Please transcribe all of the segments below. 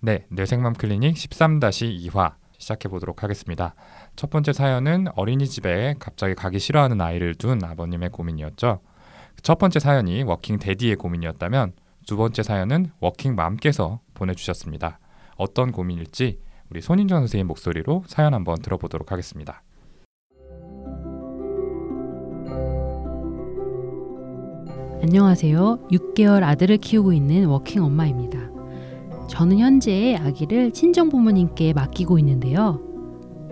네, 뇌생맘 클리닉 13-2화 시작해 보도록 하겠습니다. 첫 번째 사연은 어린이집에 갑자기 가기 싫어하는 아이를 둔 아버님의 고민이었죠. 첫 번째 사연이 working daddy의 고민이었다면 두 번째 사연은 워킹 맘께서 보내주셨습니다. 어떤 고민일지 우리 손인정 선생님 목소리로 사연 한번 들어보도록 하겠습니다. 안녕하세요. 6개월 아들을 키우고 있는 워킹 엄마입니다. 저는 현재 아기를 친정 부모님께 맡기고 있는데요.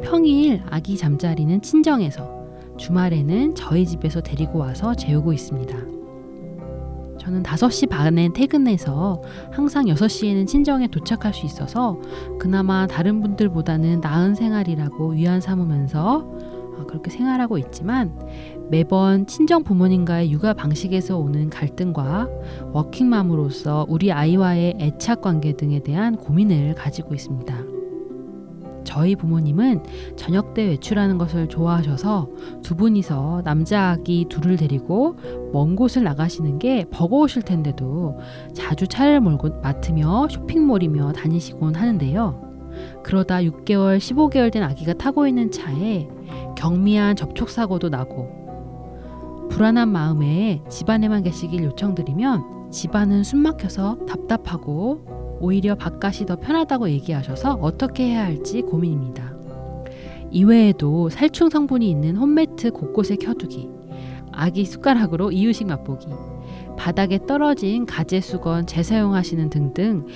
평일 아기 잠자리는 친정에서, 주말에는 저희 집에서 데리고 와서 재우고 있습니다. 저는 5시 반에 퇴근해서 항상 6시에는 친정에 도착할 수 있어서 그나마 다른 분들보다는 나은 생활이라고 위안 삼으면서 그렇게 생활하고 있지만 매번 친정 부모님과의 육아 방식에서 오는 갈등과 워킹맘으로서 우리 아이와의 애착 관계 등에 대한 고민을 가지고 있습니다. 저희 부모님은 저녁 때 외출하는 것을 좋아하셔서 두 분이서 남자 아기 둘을 데리고 먼 곳을 나가시는 게 버거우실 텐데도 자주 차를 몰고 맡으며 쇼핑몰이며 다니시곤 하는데요. 그러다 6개월, 15개월 된 아기가 타고 있는 차에 경미한 접촉 사고도 나고 불안한 마음에 집안에만 계시길 요청드리면 집안은 숨막혀서 답답하고 오히려 바깥이 더 편하다고 얘기하셔서 어떻게 해야 할지 고민입니다. 이외에도 살충 성분이 있는 홈매트 곳곳에 켜두기, 아기 숟가락으로 이유식 맛보기, 바닥에 떨어진 가재 수건 재사용하시는 등등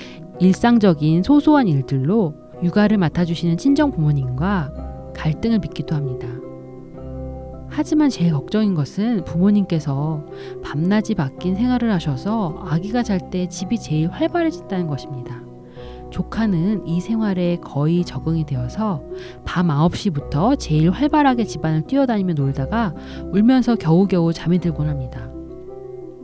일상적인 소소한 일들로 육아를 맡아주시는 친정 부모님과 갈등을 빚기도 합니다. 하지만 제일 걱정인 것은 부모님께서 밤낮이 바뀐 생활을 하셔서 아기가 잘 때 집이 제일 활발해진다는 것입니다. 조카는 이 생활에 거의 적응이 되어서 밤 9시부터 제일 활발하게 집안을 뛰어다니며 놀다가 울면서 겨우겨우 잠이 들곤 합니다.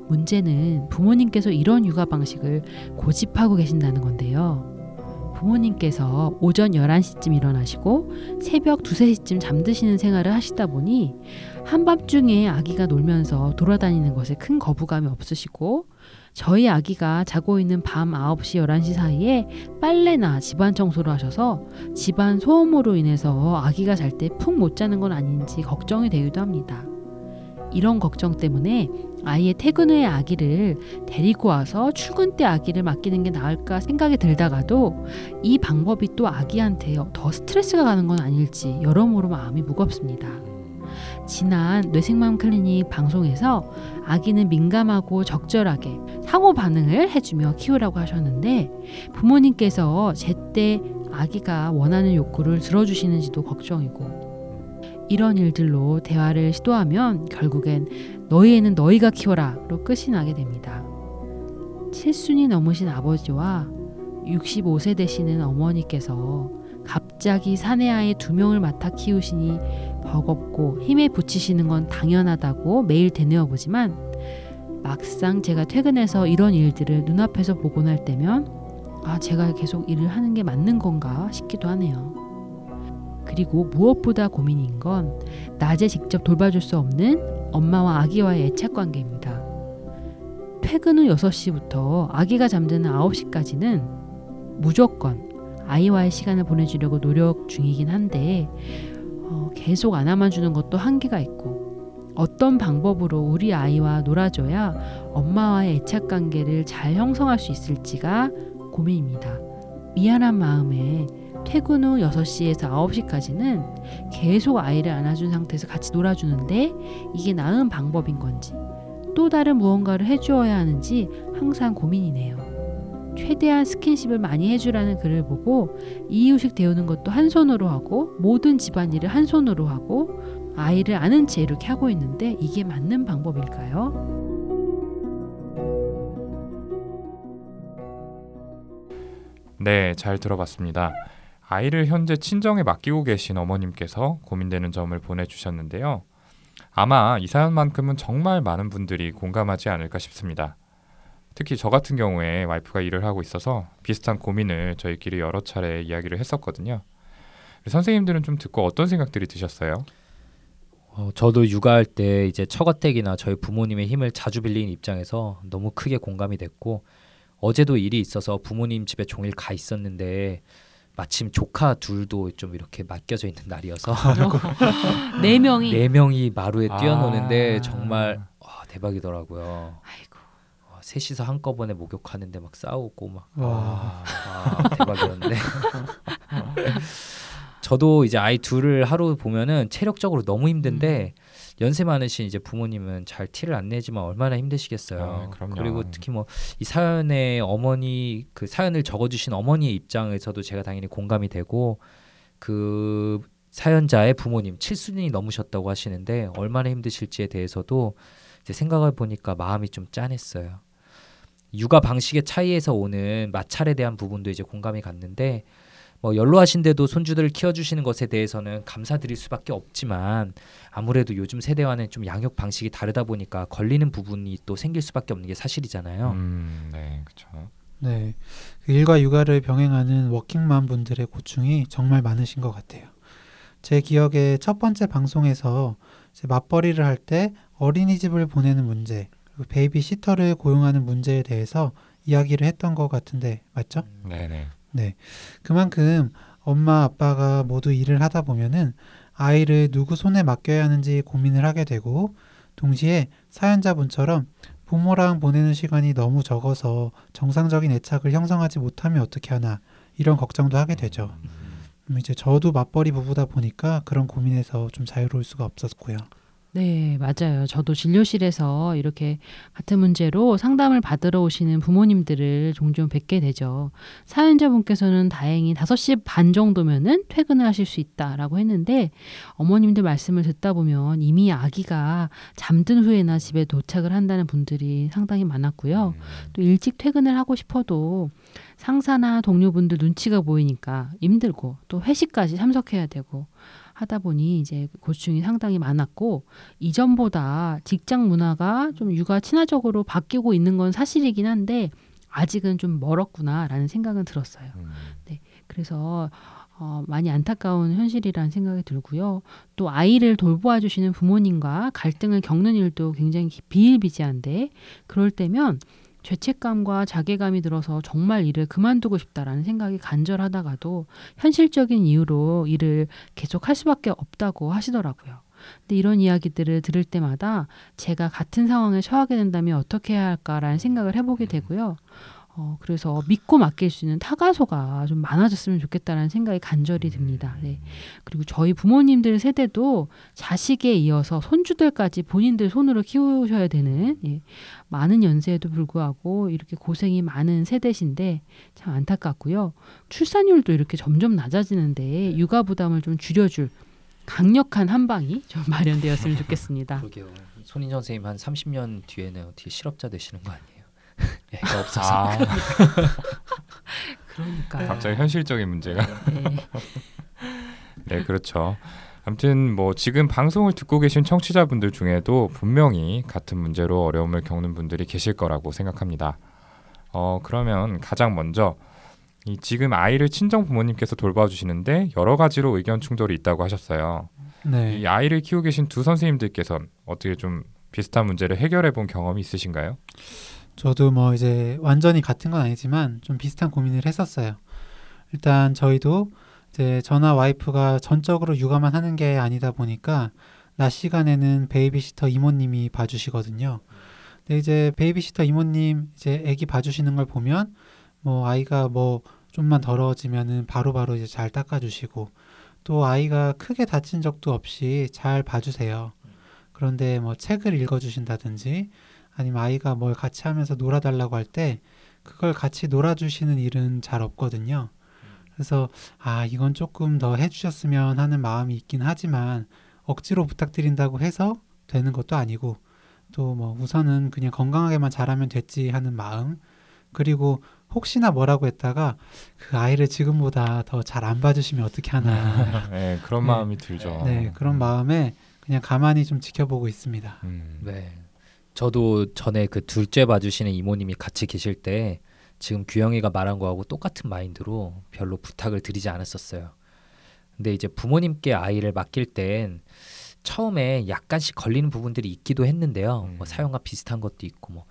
문제는 부모님께서 이런 육아 방식을 고집하고 계신다는 건데요. 부모님께서 오전 11시쯤 일어나시고 새벽 2, 3시쯤 잠드시는 생활을 하시다 보니 한밤중에 아기가 놀면서 돌아다니는 것에 큰 거부감이 없으시고 저희 아기가 자고 있는 밤 9시, 11시 사이에 빨래나 집안 청소를 하셔서 집안 소음으로 인해서 아기가 잘 때 푹 못 자는 건 아닌지 걱정이 되기도 합니다. 이런 걱정 때문에 아이의 퇴근 후에 아기를 데리고 와서 출근 때 아기를 맡기는 게 나을까 생각이 들다가도 이 방법이 또 아기한테 더 스트레스가 가는 건 아닐지 여러모로 마음이 무겁습니다. 지난 뇌생맘 클리닉 방송에서 아기는 민감하고 적절하게 상호 반응을 해주며 키우라고 하셨는데 부모님께서 제때 아기가 원하는 욕구를 들어주시는지도 걱정이고 이런 일들로 대화를 시도하면 결국엔 너희 애는 너희가 키워라로 끝이 나게 됩니다. 칠순이 넘으신 아버지와 65세 되시는 어머니께서 갑자기 사내아이 두 명을 맡아 키우시니 버겁고 힘에 부치시는 건 당연하다고 매일 되뇌어 보지만 막상 제가 퇴근해서 이런 일들을 눈앞에서 보고 날 때면 아, 제가 계속 일을 하는 게 맞는 건가 싶기도 하네요. 그리고 무엇보다 고민인 건 낮에 직접 돌봐줄 수 없는 엄마와 아기와의 애착 관계입니다. 퇴근 후 6시부터 아기가 잠드는 9시까지는 무조건 아이와의 시간을 보내주려고 노력 중이긴 한데 어, 계속 안아만 주는 것도 한계가 있고 어떤 방법으로 우리 아이와 놀아줘야 엄마와의 애착 관계를 잘 형성할 수 있을지가 고민입니다. 미안한 마음에 퇴근 후 6시에서 9시까지는 계속 아이를 안아준 상태에서 같이 놀아주는데 이게 나은 방법인 건지 또 다른 무언가를 해주어야 하는지 항상 고민이네요. 최대한 스킨십을 많이 해주라는 글을 보고 이유식 데우는 것도 한 손으로 하고 모든 집안일을 한 손으로 하고 아이를 아는 채 이렇게 하고 있는데 이게 맞는 방법일까요? 네, 잘 들어봤습니다. 아이를 현재 친정에 맡기고 계신 어머님께서 고민되는 점을 보내주셨는데요. 아마 이 사연만큼은 정말 많은 분들이 공감하지 않을까 싶습니다. 특히 저 같은 경우에 와이프가 일을 하고 있어서 비슷한 고민을 저희끼리 여러 차례 이야기를 했었거든요. 선생님들은 좀 듣고 어떤 생각들이 드셨어요? 어, 저도 육아할 때 이제 처가댁이나 저희 부모님의 힘을 자주 빌리는 입장에서 너무 크게 공감이 됐고 어제도 일이 있어서 부모님 집에 종일 가 있었는데 마침 조카 둘도 좀 이렇게 맡겨져 있는 날이어서 네 명이 네 명이 마루에 뛰어노는데 아. 정말 와, 대박이더라고요. 아이고. 와, 셋이서 한꺼번에 목욕하는데 막 싸우고 막 와. 아, 대박이었는데. 저도 이제 아이 둘을 하루 보면은 체력적으로 너무 힘든데 연세 많으신 이제 부모님은 잘 티를 안 내지만 얼마나 힘드시겠어요. 아, 그럼요. 그리고 특히 뭐 이 사연의 어머니 그 사연을 적어주신 어머니의 입장에서도 제가 당연히 공감이 되고 그 사연자의 부모님 칠순이 넘으셨다고 하시는데 얼마나 힘드실지에 대해서도 이제 생각을 보니까 마음이 좀 짠했어요. 육아 방식의 차이에서 오는 마찰에 대한 부분도 이제 공감이 갔는데 뭐 연로하신데도 손주들을 키워주시는 것에 대해서는 감사드릴 수밖에 없지만 아무래도 요즘 세대와는 좀 양육 방식이 다르다 보니까 걸리는 부분이 또 생길 수밖에 없는 게 사실이잖아요. 음, 네, 그렇죠. 네. 그 일과 육아를 병행하는 워킹맘 분들의 고충이 정말 많으신 것 같아요. 제 기억에 첫 번째 방송에서 맞벌이를 할 때 어린이집을 보내는 문제, 베이비 시터를 고용하는 문제에 대해서 이야기를 했던 것 같은데 맞죠? 네, 네. 네. 그만큼 엄마 아빠가 모두 일을 하다 보면은 아이를 누구 손에 맡겨야 하는지 고민을 하게 되고 동시에 사연자분처럼 부모랑 보내는 시간이 너무 적어서 정상적인 애착을 형성하지 못하면 어떻게 하나 이런 걱정도 하게 되죠. 음, 이제 저도 맞벌이 부부다 보니까 그런 고민에서 좀 자유로울 수가 없었고요. 네, 맞아요. 저도 진료실에서 이렇게 같은 문제로 상담을 받으러 오시는 부모님들을 종종 뵙게 되죠. 사연자분께서는 다행히 5시 반 정도면은 퇴근을 하실 수 있다라고 했는데 어머님들 말씀을 듣다 보면 이미 아기가 잠든 후에나 집에 도착을 한다는 분들이 상당히 많았고요. 음. 또 일찍 퇴근을 하고 싶어도 상사나 동료분들 눈치가 보이니까 힘들고 또 회식까지 참석해야 되고 하다 보니 이제 고충이 상당히 많았고 이전보다 직장 문화가 좀 육아 친화적으로 바뀌고 있는 건 사실이긴 한데 아직은 좀 멀었구나라는 생각은 들었어요. 음. 그래서 어, 많이 안타까운 현실이라는 생각이 들고요. 또 아이를 돌보아 주시는 부모님과 갈등을 겪는 일도 굉장히 기- 비일비재한데 그럴 때면 죄책감과 자괴감이 들어서 정말 일을 그만두고 싶다라는 생각이 간절하다가도 현실적인 이유로 일을 계속 할 수밖에 없다고 하시더라고요. 근데 이런 이야기들을 들을 때마다 제가 같은 상황에 처하게 된다면 어떻게 해야 할까라는 생각을 해보게 되고요. 어, 그래서 믿고 맡길 수 있는 타가소가 좀 많아졌으면 좋겠다라는 생각이 간절히 듭니다. 네. 그리고 저희 부모님들 세대도 자식에 이어서 손주들까지 본인들 손으로 키우셔야 되는 예, 많은 연세에도 불구하고 이렇게 고생이 많은 세대신데 참 안타깝고요. 출산율도 이렇게 점점 낮아지는데 육아 부담을 좀 줄여줄 강력한 한방이 좀 마련되었으면 좋겠습니다. 그러게요. 손인 선생님 한 30년 뒤에는 어떻게 실업자 되시는 거 아니에요? 애가 없어서. 아, 그러니까 갑자기 현실적인 문제가. 네. 네, 그렇죠. 아무튼 뭐 지금 방송을 듣고 계신 청취자분들 중에도 분명히 같은 문제로 어려움을 겪는 분들이 계실 거라고 생각합니다. 어, 그러면 가장 먼저 이 지금 아이를 친정 부모님께서 돌봐주시는데 여러 가지로 의견 충돌이 있다고 하셨어요. 네. 이 아이를 키우고 계신 두 선생님들께서는 어떻게 좀 비슷한 문제를 해결해 본 경험이 있으신가요? 저도 뭐 이제 완전히 같은 건 아니지만 좀 비슷한 고민을 했었어요. 일단 저희도 이제 저나 와이프가 전적으로 육아만 하는 게 아니다 보니까 낮 시간에는 베이비시터 이모님이 봐주시거든요. 근데 이제 베이비시터 이모님 이제 아기 봐주시는 걸 보면 뭐 아이가 뭐 좀만 더러워지면은 바로바로 이제 잘 닦아주시고 또 아이가 크게 다친 적도 없이 잘 봐주세요. 그런데 뭐 책을 읽어주신다든지 아니면 아이가 뭘 같이 하면서 놀아달라고 할 때 그걸 같이 놀아주시는 일은 잘 없거든요. 그래서 아 이건 조금 더 해주셨으면 하는 마음이 있긴 하지만 억지로 부탁드린다고 해서 되는 것도 아니고 또 뭐 우선은 그냥 건강하게만 자라면 됐지 하는 마음 그리고 혹시나 뭐라고 했다가 그 아이를 지금보다 더 잘 안 봐주시면 어떻게 하나 네, 그런 네. 마음이 들죠. 네 그런 마음에 그냥 가만히 좀 지켜보고 있습니다. 음. 네. 저도 전에 그 둘째 봐주시는 이모님이 같이 계실 때 지금 규영이가 말한 거하고 똑같은 마인드로 별로 부탁을 드리지 않았었어요. 근데 이제 부모님께 아이를 맡길 땐 처음에 약간씩 걸리는 부분들이 있기도 했는데요. 음. 뭐 사용과 비슷한 것도 있고 뭐.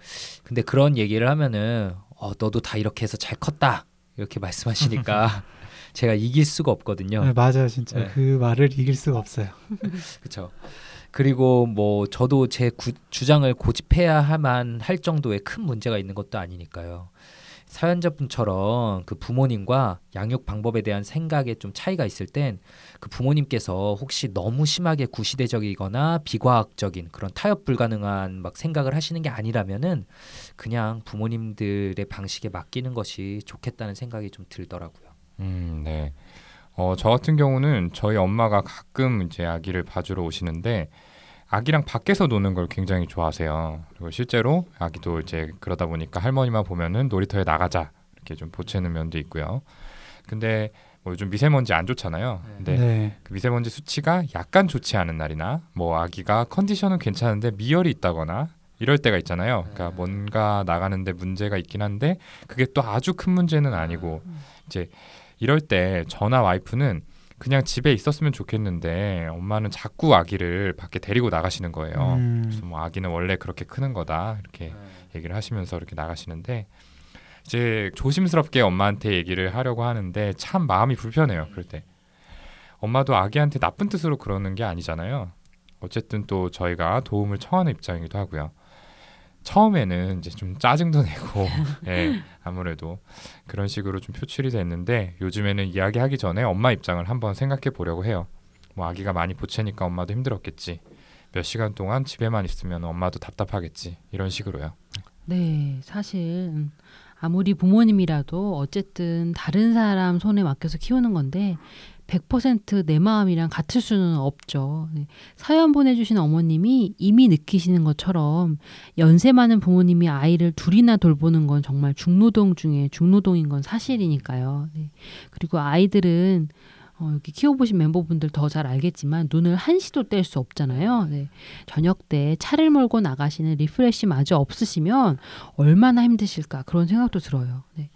근데 그런 얘기를 하면은 어, 너도 다 이렇게 해서 잘 컸다 이렇게 말씀하시니까 제가 이길 수가 없거든요. 네, 맞아요, 진짜 네. 그 말을 이길 수가 없어요. 그렇죠. 그리고 뭐 저도 제 구- 주장을 고집해야만 할 정도의 큰 문제가 있는 것도 아니니까요. 사연자분처럼 그 부모님과 양육 방법에 대한 생각에 좀 차이가 있을 땐 그 부모님께서 혹시 너무 심하게 구시대적이거나 비과학적인 그런 타협 불가능한 막 생각을 하시는 게 아니라면은 그냥 부모님들의 방식에 맡기는 것이 좋겠다는 생각이 좀 들더라고요. 음, 네. 어, 저 같은 경우는 저희 엄마가 가끔 이제 아기를 봐주러 오시는데 아기랑 밖에서 노는 걸 굉장히 좋아하세요. 그리고 실제로 아기도 이제 그러다 보니까 할머니만 보면은 놀이터에 나가자 이렇게 좀 보채는 면도 있고요. 근데 뭐 요즘 미세먼지 안 좋잖아요. 근데 네. 그 미세먼지 수치가 약간 좋지 않은 날이나 뭐 아기가 컨디션은 괜찮은데 미열이 있다거나 이럴 때가 있잖아요. 그러니까 네. 뭔가 나가는데 문제가 있긴 한데 그게 또 아주 큰 문제는 아니고 이제 이럴 때 저나 와이프는 그냥 집에 있었으면 좋겠는데 엄마는 자꾸 아기를 밖에 데리고 나가시는 거예요. 음, 그래서 뭐 아기는 원래 그렇게 크는 거다 이렇게 얘기를 하시면서 이렇게 나가시는데 이제 조심스럽게 엄마한테 얘기를 하려고 하는데 참 마음이 불편해요. 그럴 때 엄마도 아기한테 나쁜 뜻으로 그러는 게 아니잖아요. 어쨌든 또 저희가 도움을 청하는 입장이기도 하고요. 처음에는 이제 좀 짜증도 내고 예, 아무래도 그런 식으로 좀 표출이 됐는데 요즘에는 이야기하기 전에 엄마 입장을 한번 생각해 보려고 해요. 뭐 아기가 많이 보채니까 엄마도 힘들었겠지. 몇 시간 동안 집에만 있으면 엄마도 답답하겠지. 이런 식으로요. 네, 사실 음, 아무리 부모님이라도 어쨌든 다른 사람 손에 맡겨서 키우는 건데 100%내 마음이랑 같을 수는 없죠. 네. 사연 보내주신 어머님이 이미 느끼시는 것처럼 연세 많은 부모님이 아이를 둘이나 돌보는 건 정말 중노동 중에 중노동인 건 사실이니까요. 네. 그리고 아이들은 어, 여기 키워보신 멤버분들 더 잘 알겠지만 눈을 한시도 뗄 수 없잖아요. 네. 저녁 때 차를 몰고 나가시는 refresh 마저 없으시면 얼마나 힘드실까 그런 생각도 들어요. 네.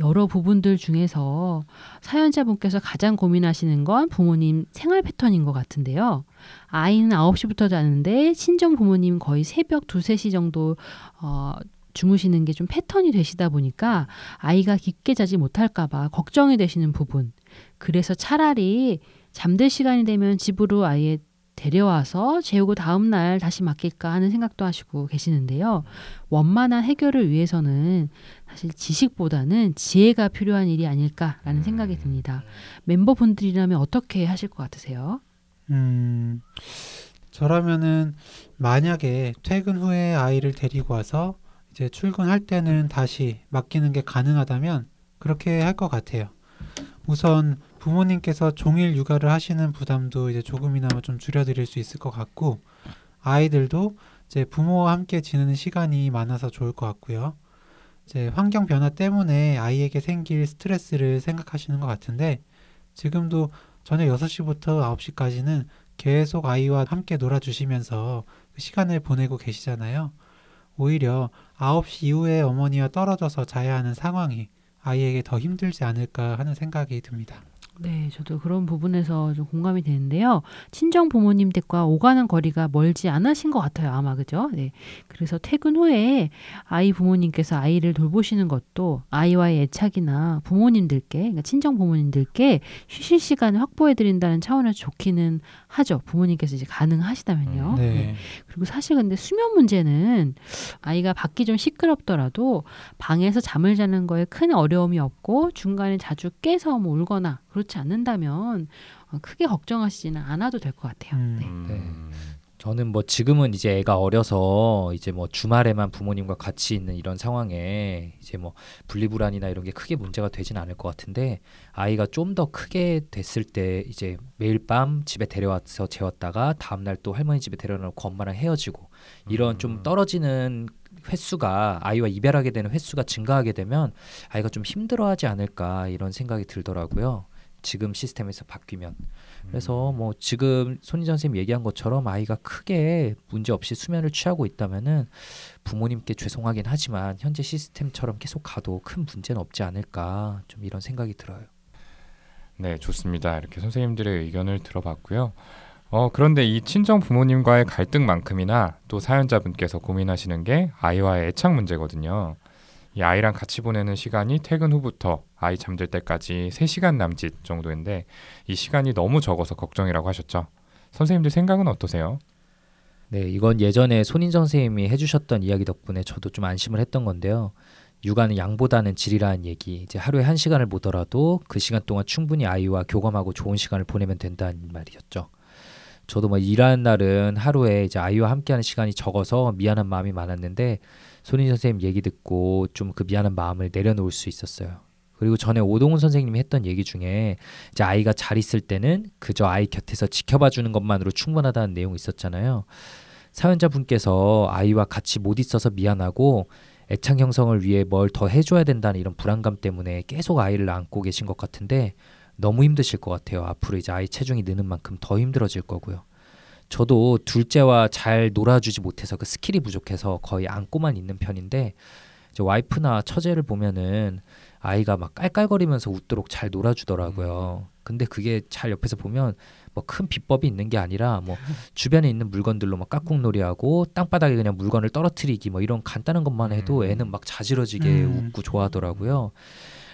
여러 부분들 중에서 사연자분께서 가장 고민하시는 건 부모님 생활 패턴인 것 같은데요. 아이는 9시부터 자는데 친정 부모님 거의 새벽 2, 3시 정도 어, 주무시는 게 좀 패턴이 되시다 보니까 아이가 깊게 자지 못할까봐 걱정이 되시는 부분. 그래서 차라리 잠들 시간이 되면 집으로 아예 데려와서 재우고 다음 날 다시 맡길까 하는 생각도 하시고 계시는데요. 원만한 해결을 위해서는 사실 지식보다는 지혜가 필요한 일이 아닐까라는 생각이 듭니다. 멤버분들이라면 어떻게 하실 것 같으세요? 음, 저라면은 만약에 퇴근 후에 아이를 데리고 와서 이제 출근할 때는 다시 맡기는 게 가능하다면 그렇게 할 것 같아요. 우선 부모님께서 종일 육아를 하시는 부담도 이제 조금이나마 좀 줄여드릴 수 있을 것 같고 아이들도 이제 부모와 함께 지내는 시간이 많아서 좋을 것 같고요. 이제 환경 변화 때문에 아이에게 생길 스트레스를 생각하시는 것 같은데 지금도 저녁 6시부터 9시까지는 계속 아이와 함께 놀아주시면서 그 시간을 보내고 계시잖아요. 오히려 9시 이후에 어머니와 떨어져서 자야 하는 상황이 아이에게 더 힘들지 않을까 하는 생각이 듭니다. 네, 저도 그런 부분에서 좀 공감이 되는데요. 친정 부모님 댁과 오가는 거리가 멀지 않으신 것 같아요, 아마 그죠? 네. 그래서 퇴근 후에 아이 부모님께서 아이를 돌보시는 것도 아이와의 애착이나 부모님들께, 그러니까 친정 부모님들께 쉬실 시간을 확보해 드린다는 차원에서 좋기는 하죠. 부모님께서 이제 가능하시다면요. 음, 네. 그리고 사실 근데 수면 문제는 아이가 밖이 좀 시끄럽더라도 방에서 잠을 자는 거에 큰 어려움이 없고 중간에 자주 깨서 뭐 울거나 그렇지 않는다면 어, 크게 걱정하시지는 않아도 될 것 같아요. 음. 네. 음, 저는 뭐 지금은 이제 애가 어려서 이제 뭐 주말에만 부모님과 같이 있는 이런 상황에 이제 뭐 분리불안이나 이런 게 크게 문제가 되진 않을 것 같은데 아이가 좀 더 크게 됐을 때 이제 매일 밤 집에 데려와서 재웠다가 다음 날 또 할머니 집에 데려놓고 엄마랑 헤어지고 이런 좀 떨어지는 횟수가 아이와 이별하게 되는 횟수가 증가하게 되면 아이가 좀 힘들어하지 않을까 이런 생각이 들더라고요. 지금 시스템에서 바뀌면 그래서 뭐 지금 손희정 선생님 얘기한 것처럼 아이가 크게 문제 없이 수면을 취하고 있다면은 부모님께 죄송하긴 하지만 현재 시스템처럼 계속 가도 큰 문제는 없지 않을까 좀 이런 생각이 들어요. 네, 좋습니다. 이렇게 선생님들의 의견을 들어봤고요. 어, 그런데 이 친정 부모님과의 갈등만큼이나 또 사연자분께서 고민하시는 게 아이와의 애착 문제거든요. 이 아이랑 같이 보내는 시간이 퇴근 후부터 아이 잠들 때까지 3시간 남짓 정도인데 이 시간이 너무 적어서 걱정이라고 하셨죠. 선생님들 생각은 어떠세요? 네, 이건 예전에 손인정 선생님이 해주셨던 이야기 덕분에 저도 좀 안심을 했던 건데요. 육아는 양보다는 질이라는 얘기. 이제 하루에 한 시간을 보더라도 그 시간 동안 충분히 아이와 교감하고 좋은 시간을 보내면 된다는 말이었죠. 저도 뭐 일하는 날은 하루에 이제 아이와 함께하는 시간이 적어서 미안한 마음이 많았는데 손인정 선생님 얘기 듣고 좀 그 미안한 마음을 내려놓을 수 있었어요. 그리고 전에 오동훈 선생님이 했던 얘기 중에 이제 아이가 잘 있을 때는 그저 아이 곁에서 지켜봐 주는 것만으로 충분하다는 내용이 있었잖아요. 사연자분께서 아이와 같이 못 있어서 미안하고 애착 형성을 위해 뭘 더 해줘야 된다는 이런 불안감 때문에 계속 아이를 안고 계신 것 같은데 너무 힘드실 것 같아요. 앞으로 이제 아이 체중이 느는 만큼 더 힘들어질 거고요. 저도 둘째와 잘 놀아주지 못해서 그 스킬이 부족해서 거의 안고만 있는 편인데 이제 와이프나 처제를 보면은 아이가 막 깔깔거리면서 웃도록 잘 놀아주더라고요. 근데 그게 잘 옆에서 보면 뭐 큰 비법이 있는 게 아니라 뭐 주변에 있는 물건들로 막 깍꿍놀이하고 땅바닥에 그냥 물건을 떨어뜨리기 뭐 이런 간단한 것만 해도 음. 애는 막 자지러지게 음. 웃고 좋아하더라고요.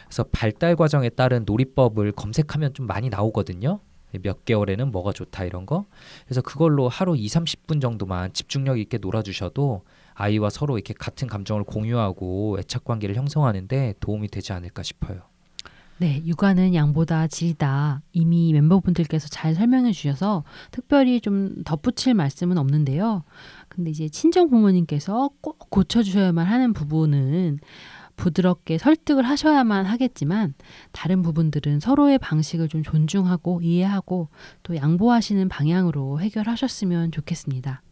그래서 발달 과정에 따른 놀이법을 검색하면 좀 많이 나오거든요. 몇 개월에는 뭐가 좋다 이런 거. 그래서 그걸로 하루 2, 30분 정도만 집중력 있게 놀아 주셔도 아이와 서로 이렇게 같은 감정을 공유하고 애착 관계를 형성하는데 도움이 되지 않을까 싶어요. 네, 육아는 양보다 질이다. 이미 멤버분들께서 잘 설명해 주셔서 특별히 좀 덧붙일 말씀은 없는데요. 근데 이제 친정 부모님께서 꼭 고쳐주셔야만 하는 부분은 부드럽게 설득을 하셔야만 하겠지만 다른 부분들은 서로의 방식을 좀 존중하고 이해하고 또 양보하시는 방향으로 해결하셨으면 좋겠습니다.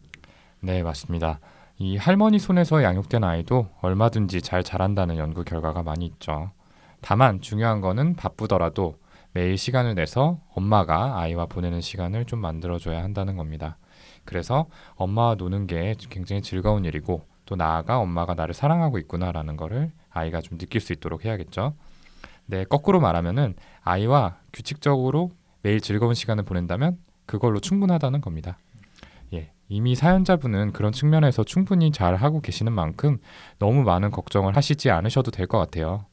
네, 맞습니다. 이 할머니 손에서 양육된 아이도 얼마든지 잘 자란다는 연구 결과가 많이 있죠. 다만 중요한 거는 바쁘더라도 매일 시간을 내서 엄마가 아이와 보내는 시간을 좀 만들어줘야 한다는 겁니다. 그래서 엄마와 노는 게 굉장히 즐거운 일이고 또 나아가 엄마가 나를 사랑하고 있구나라는 거를 아이가 좀 느낄 수 있도록 해야겠죠. 네, 거꾸로 말하면은 아이와 규칙적으로 매일 즐거운 시간을 보낸다면 그걸로 충분하다는 겁니다. 예, 이미 사연자분은 그런 측면에서 충분히 잘 하고 계시는 만큼 너무 많은 걱정을 하시지 않으셔도 될 것 같아요.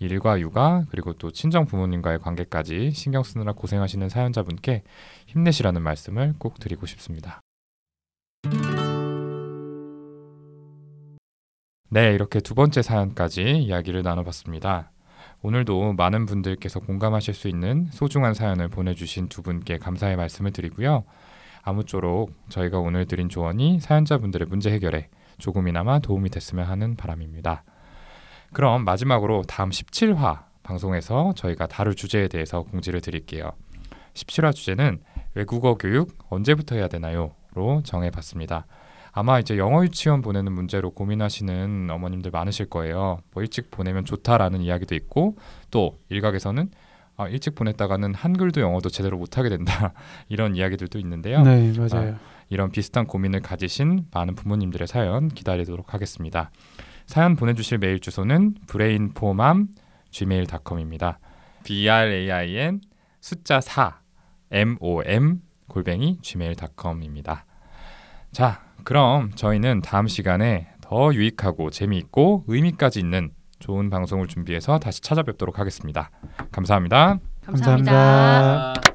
일과 육아 그리고 또 친정 부모님과의 관계까지 신경 쓰느라 고생하시는 사연자분께 힘내시라는 말씀을 꼭 드리고 싶습니다. 네, 이렇게 두 번째 사연까지 이야기를 나눠봤습니다. 오늘도 많은 분들께서 공감하실 수 있는 소중한 사연을 보내주신 두 분께 감사의 말씀을 드리고요. 아무쪼록 저희가 오늘 드린 조언이 사연자분들의 문제 해결에 조금이나마 도움이 됐으면 하는 바람입니다. 그럼 마지막으로 다음 17화 방송에서 저희가 다룰 주제에 대해서 공지를 드릴게요. 17화 주제는 외국어 교육 언제부터 해야 되나요?로 정해봤습니다. 아마 이제 영어 유치원 보내는 문제로 고민하시는 어머님들 많으실 거예요. 뭐 일찍 보내면 좋다라는 이야기도 있고 또 일각에서는 아, 일찍 보냈다가는 한글도 영어도 제대로 못하게 된다 이런 이야기들도 있는데요. 네, 맞아요. 이런 비슷한 고민을 가지신 많은 부모님들의 사연 기다리도록 하겠습니다. 사연 보내주실 메일 주소는 brainformam gmail.com입니다. b r a i n 숫자 4 m o m 골뱅이 gmail.com입니다. 자, 그럼 저희는 다음 시간에 더 유익하고 재미있고 의미까지 있는 좋은 방송을 준비해서 다시 찾아뵙도록 하겠습니다. 감사합니다. 감사합니다. 감사합니다.